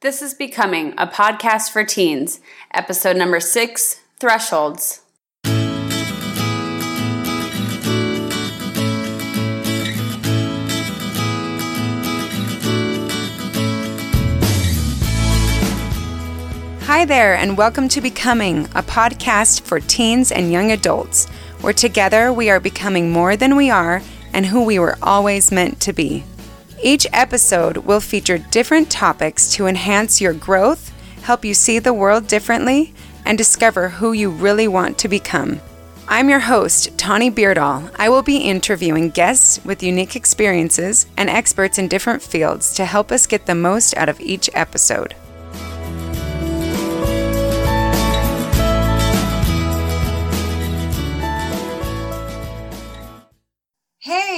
This is Becoming, a podcast for teens, episode number six Thresholds. Hi there, and welcome to Becoming, a podcast for teens and young adults, where together we are becoming more than we are and who we were always meant to be. Each episode will feature different topics to enhance your growth, help you see the world differently, and discover who you really want to become. I'm your host, Tawny Beardall. I will be interviewing guests with unique experiences and experts in different fields to help us get the most out of each episode.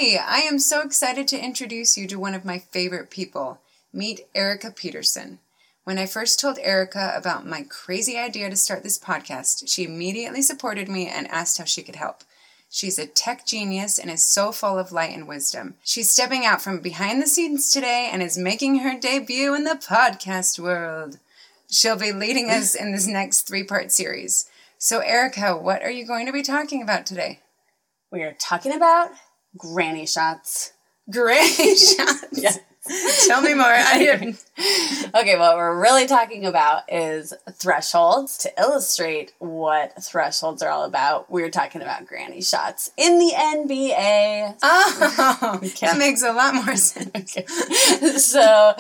Hey, I am so excited to introduce you to one of my favorite people. Meet Erica Peterson. When I first told Erica about my crazy idea to start this podcast, she immediately supported me and asked how she could help. She's a tech genius and is so full of light and wisdom. She's stepping out from behind the scenes today and is making her debut in the podcast world. She'll be leading us in this next three part series. So, Erica, what are you going to be talking about today? We are talking about granny shots. Granny shots. Yeah. Tell me more. I. Okay, what we're really talking about is thresholds. To illustrate what thresholds are all about, we're talking about granny shots in the NBA. Oh, Okay. that makes a lot more sense. Okay. so,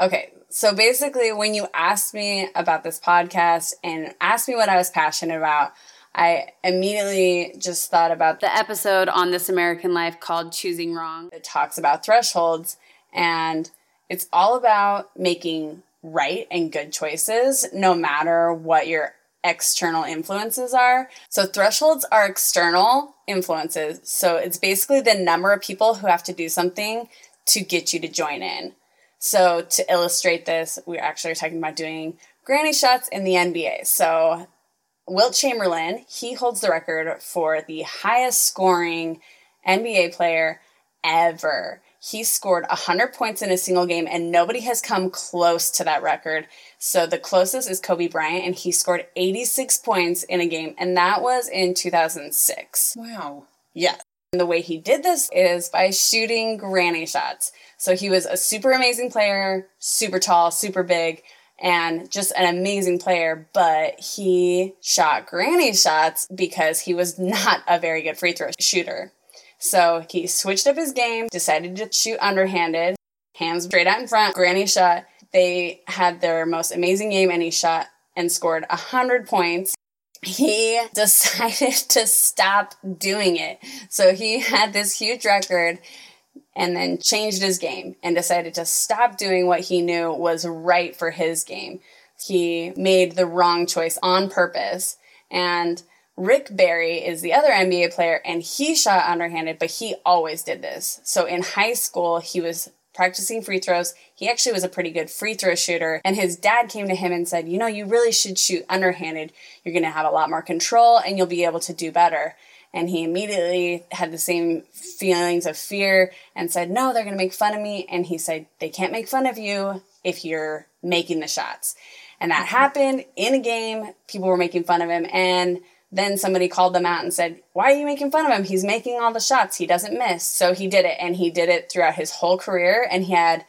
okay. So basically, when you asked me about this podcast and asked me what I was passionate about, I immediately just thought about the episode on This American Life called Choosing Wrong. It talks about thresholds, and it's all about making right and good choices no matter what your external influences are. So, thresholds are external influences. So, it's basically the number of people who have to do something to get you to join in. So, to illustrate this, we actually are talking about doing granny shots in the NBA. So, Wilt Chamberlain, he holds the record for the highest scoring NBA player ever. He scored 100 points in a single game, and nobody has come close to that record. So the closest is Kobe Bryant, and he scored 86 points in a game, and that was in 2006. Wow. Yes. And the way he did this is by shooting granny shots. So he was a super amazing player, super tall, super big, and just an amazing player, but he shot granny shots because he was not a very good free throw shooter. So he switched up his game, decided to shoot underhanded, hands straight out in front, granny shot. They had their most amazing game and he shot and scored 100 points he decided to stop doing it. So he had this huge record and then changed his game and decided to stop doing what he knew was right for his game. He made the wrong choice on purpose. And Rick Barry is the other NBA player and he shot underhanded, but he always did this. So in high school, he was practicing free throws. He actually was a pretty good free throw shooter. And his dad came to him and said, You know, you really should shoot underhanded. You're going to have a lot more control and you'll be able to do better. And he immediately had the same feelings of fear and said, No, they're going to make fun of me. And he said, They can't make fun of you if you're making the shots. And that happened in a game. People were making fun of him. And then somebody called them out and said, Why are you making fun of him? He's making all the shots. He doesn't miss. So he did it. And he did it throughout his whole career. And he had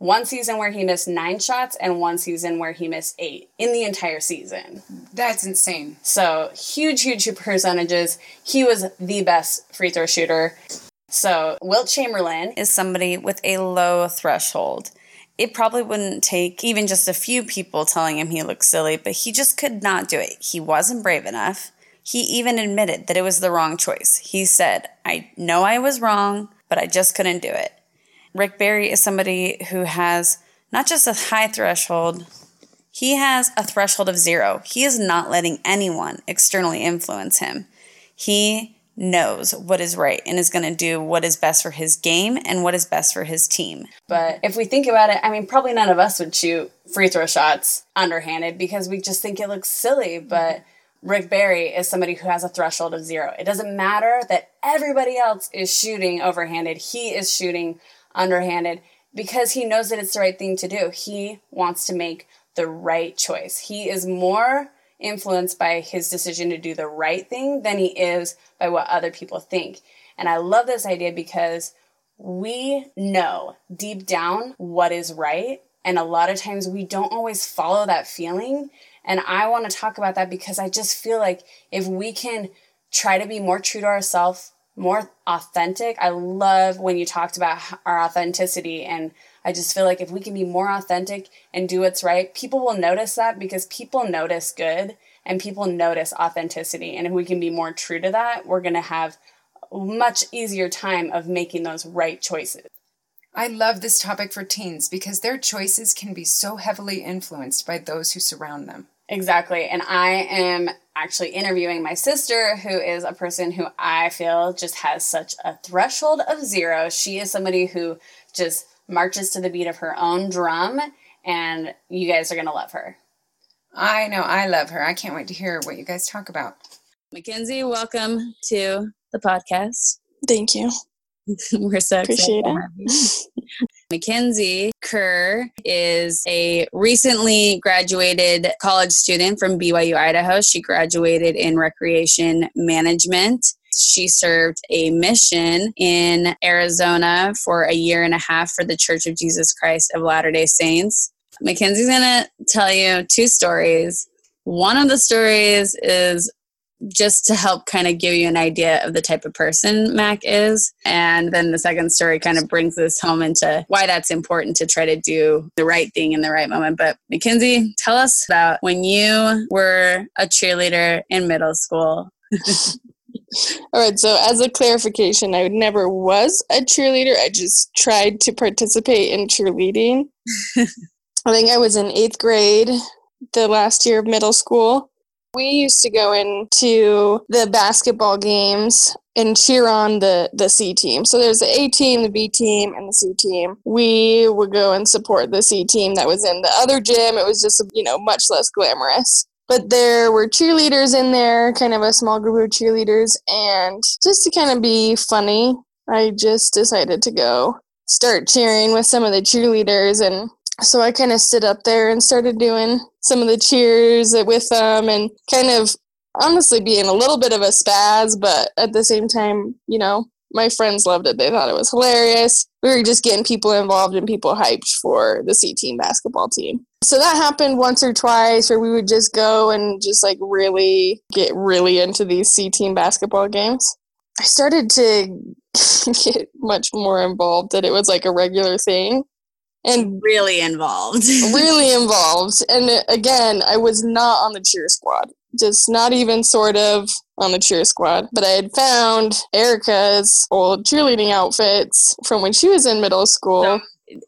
one season where he missed nine shots and one season where he missed eight in the entire season. That's insane. So huge, huge percentages. He was the best free throw shooter. So Wilt Chamberlain is somebody with a low threshold. It probably wouldn't take even just a few people telling him he looks silly, but he just could not do it. He wasn't brave enough. He even admitted that it was the wrong choice. He said, I know I was wrong, but I just couldn't do it. Rick Barry is somebody who has not just a high threshold, he has a threshold of zero. He is not letting anyone externally influence him. He knows what is right and is going to do what is best for his game and what is best for his team. But if we think about it, I mean, probably none of us would shoot free throw shots underhanded because we just think it looks silly. But Rick Barry is somebody who has a threshold of zero. It doesn't matter that everybody else is shooting overhanded, he is shooting underhanded. because he knows that it's the right thing to do. He wants to make the right choice. He is more influenced by his decision to do the right thing than he is by what other people think. And I love this idea because we know deep down what is right. And a lot of times we don't always follow that feeling. And I want to talk about that because I just feel like if we can try to be more true to ourselves, more authentic. I love when you talked about our authenticity and I just feel like if we can be more authentic and do what's right, people will notice that because people notice good and people notice authenticity. And if we can be more true to that, we're going to have a much easier time of making those right choices. I love this topic for teens because their choices can be so heavily influenced by those who surround them. Exactly. And I am actually interviewing my sister, who is a person who I feel just has such a threshold of zero. She is somebody who just marches to the beat of her own drum, and you guys are going to love her. I know. I love her. I can't wait to hear what you guys talk about. Mackenzie, welcome to the podcast. Thank you. We're so Appreciate it. Mackenzie Kerr is a recently graduated college student from BYU Idaho. She graduated in recreation management. She served a mission in Arizona for a year and a half for the Church of Jesus Christ of Latter day Saints. Mackenzie's going to tell you two stories. One of the stories is just to help kind of give you an idea of the type of person Mac is. And then the second story kind of brings this home into why that's important to try to do the right thing in the right moment. But Mackenzie, tell us about when you were a cheerleader in middle school. All right, so as a clarification, I never was a cheerleader. I just tried to participate in cheerleading. I think I was in eighth grade, the last year of middle school. We used to go into the basketball games and cheer on the the C team. So there's the A team, the B team, and the C team. We would go and support the C team that was in the other gym. It was just you know much less glamorous. But there were cheerleaders in there, kind of a small group of cheerleaders, and just to kind of be funny, I just decided to go start cheering with some of the cheerleaders and so I kind of stood up there and started doing some of the cheers with them and kind of honestly being a little bit of a spaz, but at the same time, you know, my friends loved it. They thought it was hilarious. We were just getting people involved and people hyped for the C team basketball team. So that happened once or twice where we would just go and just like really get really into these C team basketball games. I started to get much more involved that it was like a regular thing and really involved. really involved. And uh, again, I was not on the cheer squad, just not even sort of on the cheer squad. But I had found Erica's old cheerleading outfits from when she was in middle school. So-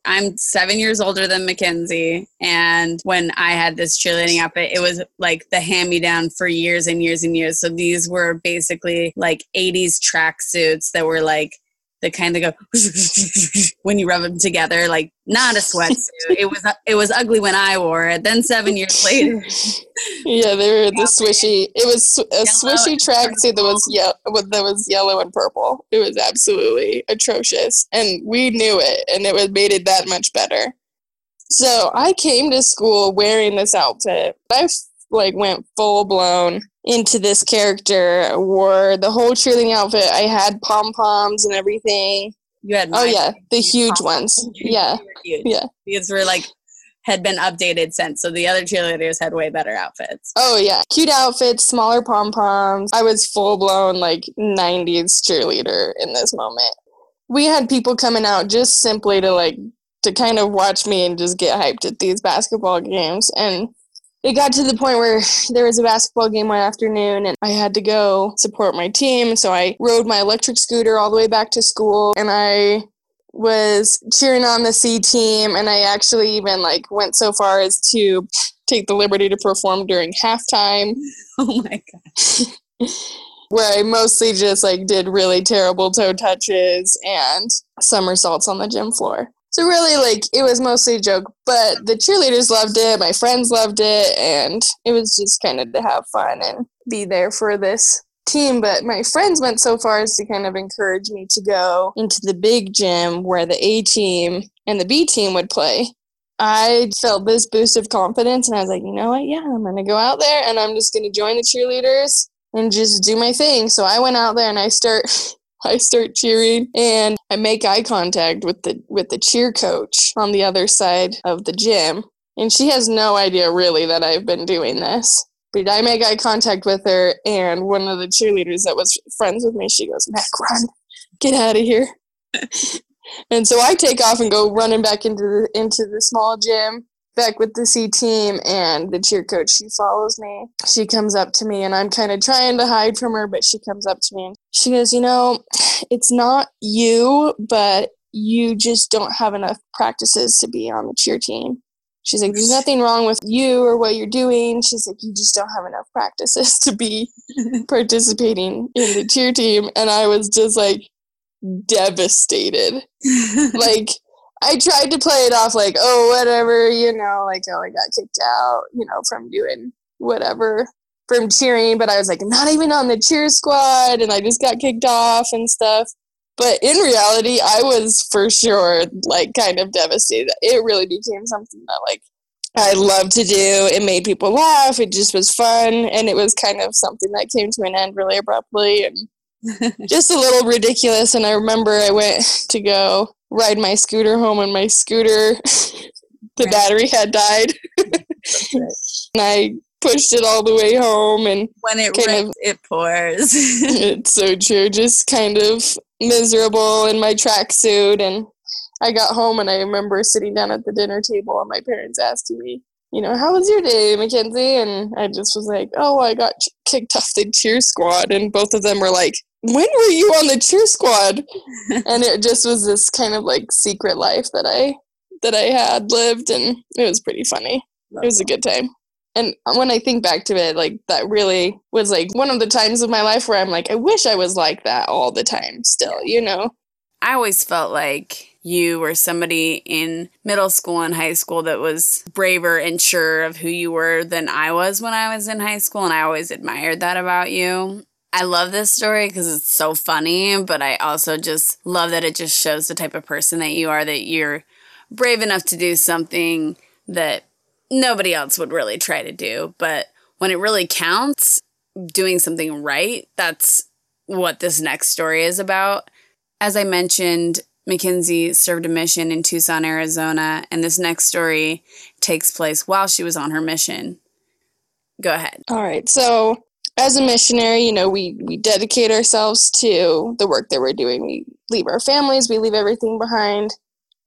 I'm seven years older than Mackenzie. And when I had this cheerleading outfit, it was like the hand me down for years and years and years. So these were basically like 80s track suits that were like the kind of go when you rub them together, like not a sweatsuit. it was it was ugly when I wore it. Then seven years later, yeah, they were the swishy. It was a swishy tracksuit that was yeah that was yellow and purple. It was absolutely atrocious, and we knew it, and it was made it that much better. So I came to school wearing this outfit. I like went full blown into this character, wore the whole cheerleading outfit. I had pom poms and everything. You had oh yeah, the huge ones. Yeah, yeah. These were like had been updated since, so the other cheerleaders had way better outfits. Oh yeah, cute outfits, smaller pom poms. I was full blown like '90s cheerleader in this moment. We had people coming out just simply to like to kind of watch me and just get hyped at these basketball games and it got to the point where there was a basketball game one afternoon and I had to go support my team. So I rode my electric scooter all the way back to school and I was cheering on the C team and I actually even like went so far as to take the liberty to perform during halftime. Oh my god. where I mostly just like did really terrible toe touches and somersaults on the gym floor. So really, like it was mostly a joke, but the cheerleaders loved it. My friends loved it, and it was just kind of to have fun and be there for this team. But my friends went so far as to kind of encourage me to go into the big gym where the A team and the B team would play, I felt this boost of confidence and I was like, you know what? Yeah, I'm going to go out there and I'm just going to join the cheerleaders and just do my thing. So I went out there and I start I start cheering and I make eye contact with the with the cheer coach on the other side of the gym. And she has no idea really that I've been doing this. But I make eye contact with her and one of the cheerleaders that was friends with me, she goes, Mac, run, get out of here. and so I take off and go running back into the into the small gym back with the C team and the cheer coach, she follows me. She comes up to me and I'm kind of trying to hide from her, but she comes up to me and she goes, You know, it's not you, but you just don't have enough practices to be on the cheer team. She's like, There's nothing wrong with you or what you're doing. She's like, You just don't have enough practices to be participating in the cheer team. And I was just like devastated. like, I tried to play it off like, oh, whatever, you know, like, oh, I got kicked out, you know, from doing whatever, from cheering. But I was like, I'm not even on the cheer squad, and I just got kicked off and stuff. But in reality, I was for sure like kind of devastated. It really became something that like I loved to do. It made people laugh. It just was fun, and it was kind of something that came to an end really abruptly and just a little ridiculous. And I remember I went to go ride my scooter home and my scooter. The battery had died. And i pushed it all the way home and when it rains of, it pours. It's so true. Just kind of miserable in my tracksuit. And i got home and i remember sitting down at the dinner table and my parents asking me you know how was your day mackenzie? And i just was like oh i got kicked off the cheer squad. And both of them were like when were you on the cheer squad and it just was this kind of like secret life that i that i had lived and it was pretty funny it was a good time and when i think back to it like that really was like one of the times of my life where i'm like i wish i was like that all the time still you know i always felt like you were somebody in middle school and high school that was braver and sure of who you were than I was when I was in high school. And I always admired that about you. I love this story because it's so funny, but I also just love that it just shows the type of person that you are, that you're brave enough to do something that nobody else would really try to do. But when it really counts, doing something right, that's what this next story is about. As I mentioned, Mackenzie served a mission in Tucson, Arizona, and this next story takes place while she was on her mission. Go ahead. All right. So as a missionary, you know, we we dedicate ourselves to the work that we're doing. We leave our families, we leave everything behind.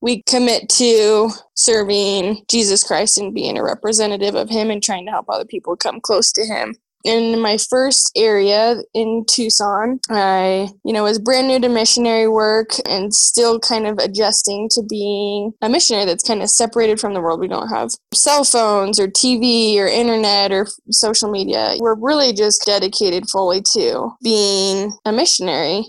We commit to serving Jesus Christ and being a representative of him and trying to help other people come close to him in my first area in Tucson, I, you know, was brand new to missionary work and still kind of adjusting to being a missionary that's kind of separated from the world. We don't have cell phones or TV or internet or social media. We're really just dedicated fully to being a missionary.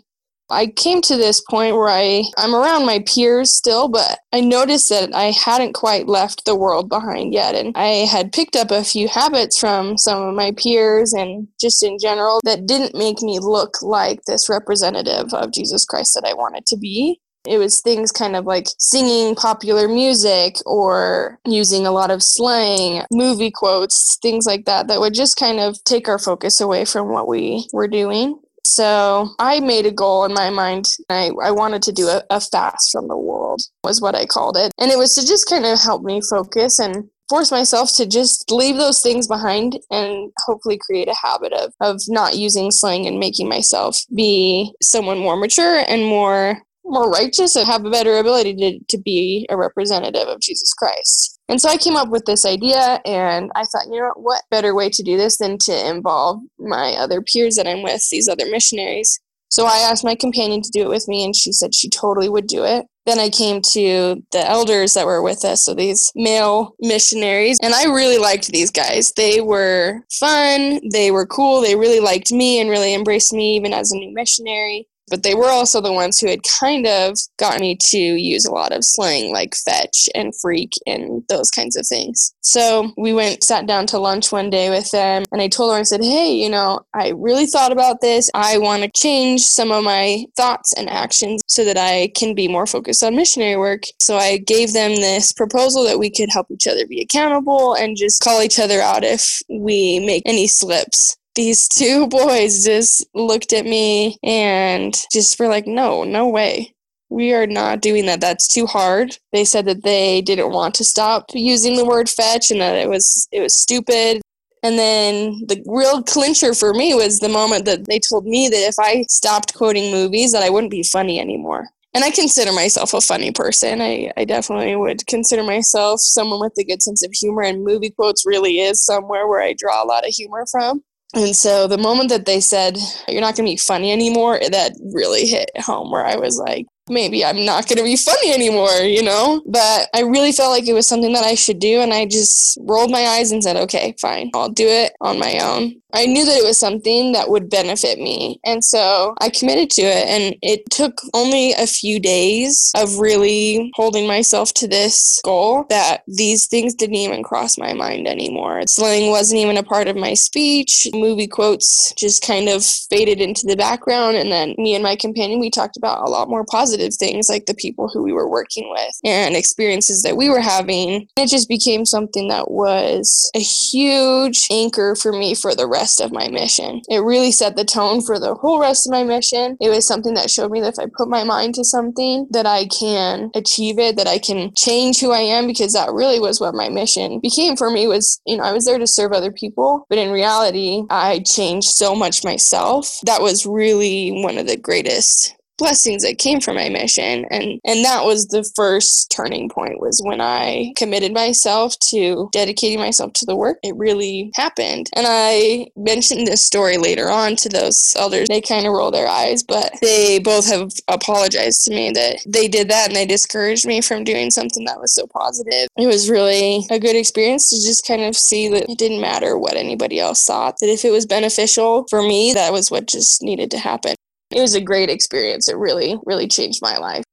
I came to this point where I, I'm around my peers still, but I noticed that I hadn't quite left the world behind yet. And I had picked up a few habits from some of my peers and just in general that didn't make me look like this representative of Jesus Christ that I wanted to be. It was things kind of like singing popular music or using a lot of slang, movie quotes, things like that, that would just kind of take our focus away from what we were doing. So I made a goal in my mind. I, I wanted to do a, a fast from the world, was what I called it. And it was to just kind of help me focus and force myself to just leave those things behind and hopefully create a habit of of not using slang and making myself be someone more mature and more more righteous and have a better ability to, to be a representative of Jesus Christ. And so I came up with this idea, and I thought, you know what better way to do this than to involve my other peers that I'm with, these other missionaries. So I asked my companion to do it with me, and she said she totally would do it. Then I came to the elders that were with us, so these male missionaries, and I really liked these guys. They were fun, they were cool, they really liked me and really embraced me even as a new missionary. But they were also the ones who had kind of got me to use a lot of slang like fetch and freak and those kinds of things. So we went, sat down to lunch one day with them, and I told her, I said, Hey, you know, I really thought about this. I want to change some of my thoughts and actions so that I can be more focused on missionary work. So I gave them this proposal that we could help each other be accountable and just call each other out if we make any slips these two boys just looked at me and just were like, no, no way. We are not doing that. That's too hard. They said that they didn't want to stop using the word fetch and that it was it was stupid. And then the real clincher for me was the moment that they told me that if I stopped quoting movies that I wouldn't be funny anymore. And I consider myself a funny person. I, I definitely would consider myself someone with a good sense of humor, and movie quotes really is somewhere where I draw a lot of humor from. And so the moment that they said, you're not going to be funny anymore, that really hit home where I was like, maybe I'm not going to be funny anymore, you know? But I really felt like it was something that I should do. And I just rolled my eyes and said, okay, fine, I'll do it on my own. I knew that it was something that would benefit me. And so I committed to it. And it took only a few days of really holding myself to this goal that these things didn't even cross my mind anymore. Slang wasn't even a part of my speech. Movie quotes just kind of faded into the background. And then me and my companion, we talked about a lot more positive things like the people who we were working with and experiences that we were having. It just became something that was a huge anchor for me for the rest rest of my mission. It really set the tone for the whole rest of my mission. It was something that showed me that if I put my mind to something, that I can achieve it, that I can change who I am because that really was what my mission became for me was, you know, I was there to serve other people, but in reality, I changed so much myself. That was really one of the greatest blessings that came from my mission. And and that was the first turning point was when i committed myself to dedicating myself to the work. It really happened. And i mentioned this story later on to those elders. They kind of roll their eyes but they both have apologized to me that they did that and they discouraged me from doing something that was so positive. It was really a good experience to just kind of see that it didn't matter what anybody else thought that if it was beneficial for me that was what just needed to happen it was a great experience. It really, really changed my life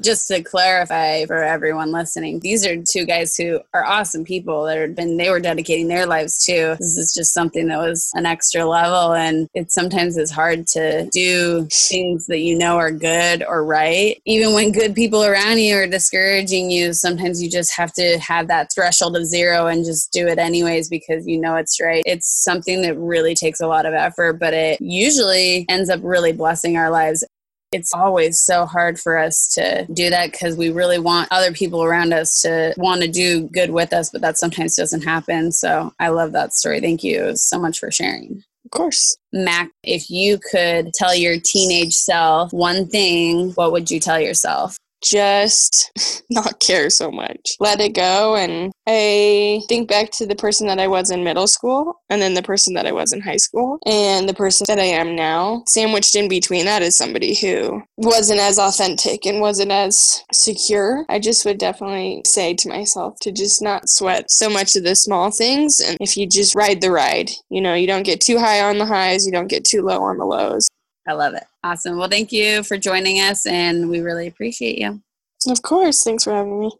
just to clarify for everyone listening, these are two guys who are awesome people that have been, they were dedicating their lives to. This is just something that was an extra level. And it sometimes is hard to do things that you know are good or right. Even when good people around you are discouraging you, sometimes you just have to have that threshold of zero and just do it anyways because you know it's right. It's something that really takes a lot of effort, but it usually ends up really blessing our lives it's always so hard for us to do that because we really want other people around us to want to do good with us, but that sometimes doesn't happen. So I love that story. Thank you so much for sharing. Of course. Mac, if you could tell your teenage self one thing, what would you tell yourself? Just not care so much. Let it go. And I think back to the person that I was in middle school and then the person that I was in high school and the person that I am now. Sandwiched in between that is somebody who wasn't as authentic and wasn't as secure. I just would definitely say to myself to just not sweat so much of the small things. And if you just ride the ride, you know, you don't get too high on the highs, you don't get too low on the lows. I love it. Awesome. Well, thank you for joining us, and we really appreciate you. Of course. Thanks for having me.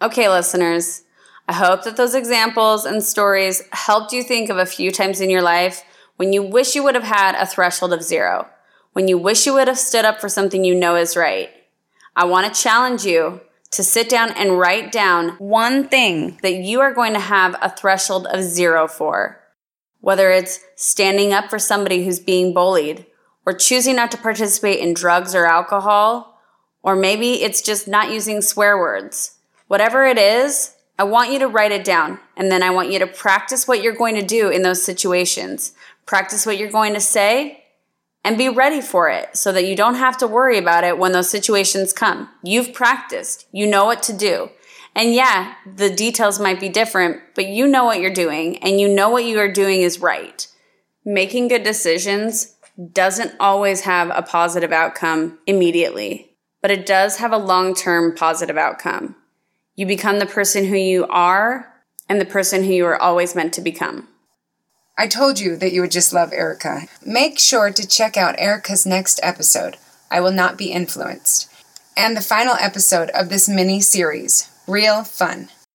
Okay, listeners. I hope that those examples and stories helped you think of a few times in your life when you wish you would have had a threshold of zero, when you wish you would have stood up for something you know is right. I want to challenge you to sit down and write down one thing that you are going to have a threshold of zero for. Whether it's standing up for somebody who's being bullied, or choosing not to participate in drugs or alcohol, or maybe it's just not using swear words. Whatever it is, I want you to write it down and then I want you to practice what you're going to do in those situations. Practice what you're going to say and be ready for it so that you don't have to worry about it when those situations come. You've practiced. You know what to do. And yeah, the details might be different, but you know what you're doing and you know what you are doing is right. Making good decisions doesn't always have a positive outcome immediately, but it does have a long term positive outcome. You become the person who you are and the person who you are always meant to become. I told you that you would just love Erica. Make sure to check out Erica's next episode, I Will Not Be Influenced, and the final episode of this mini series, Real Fun.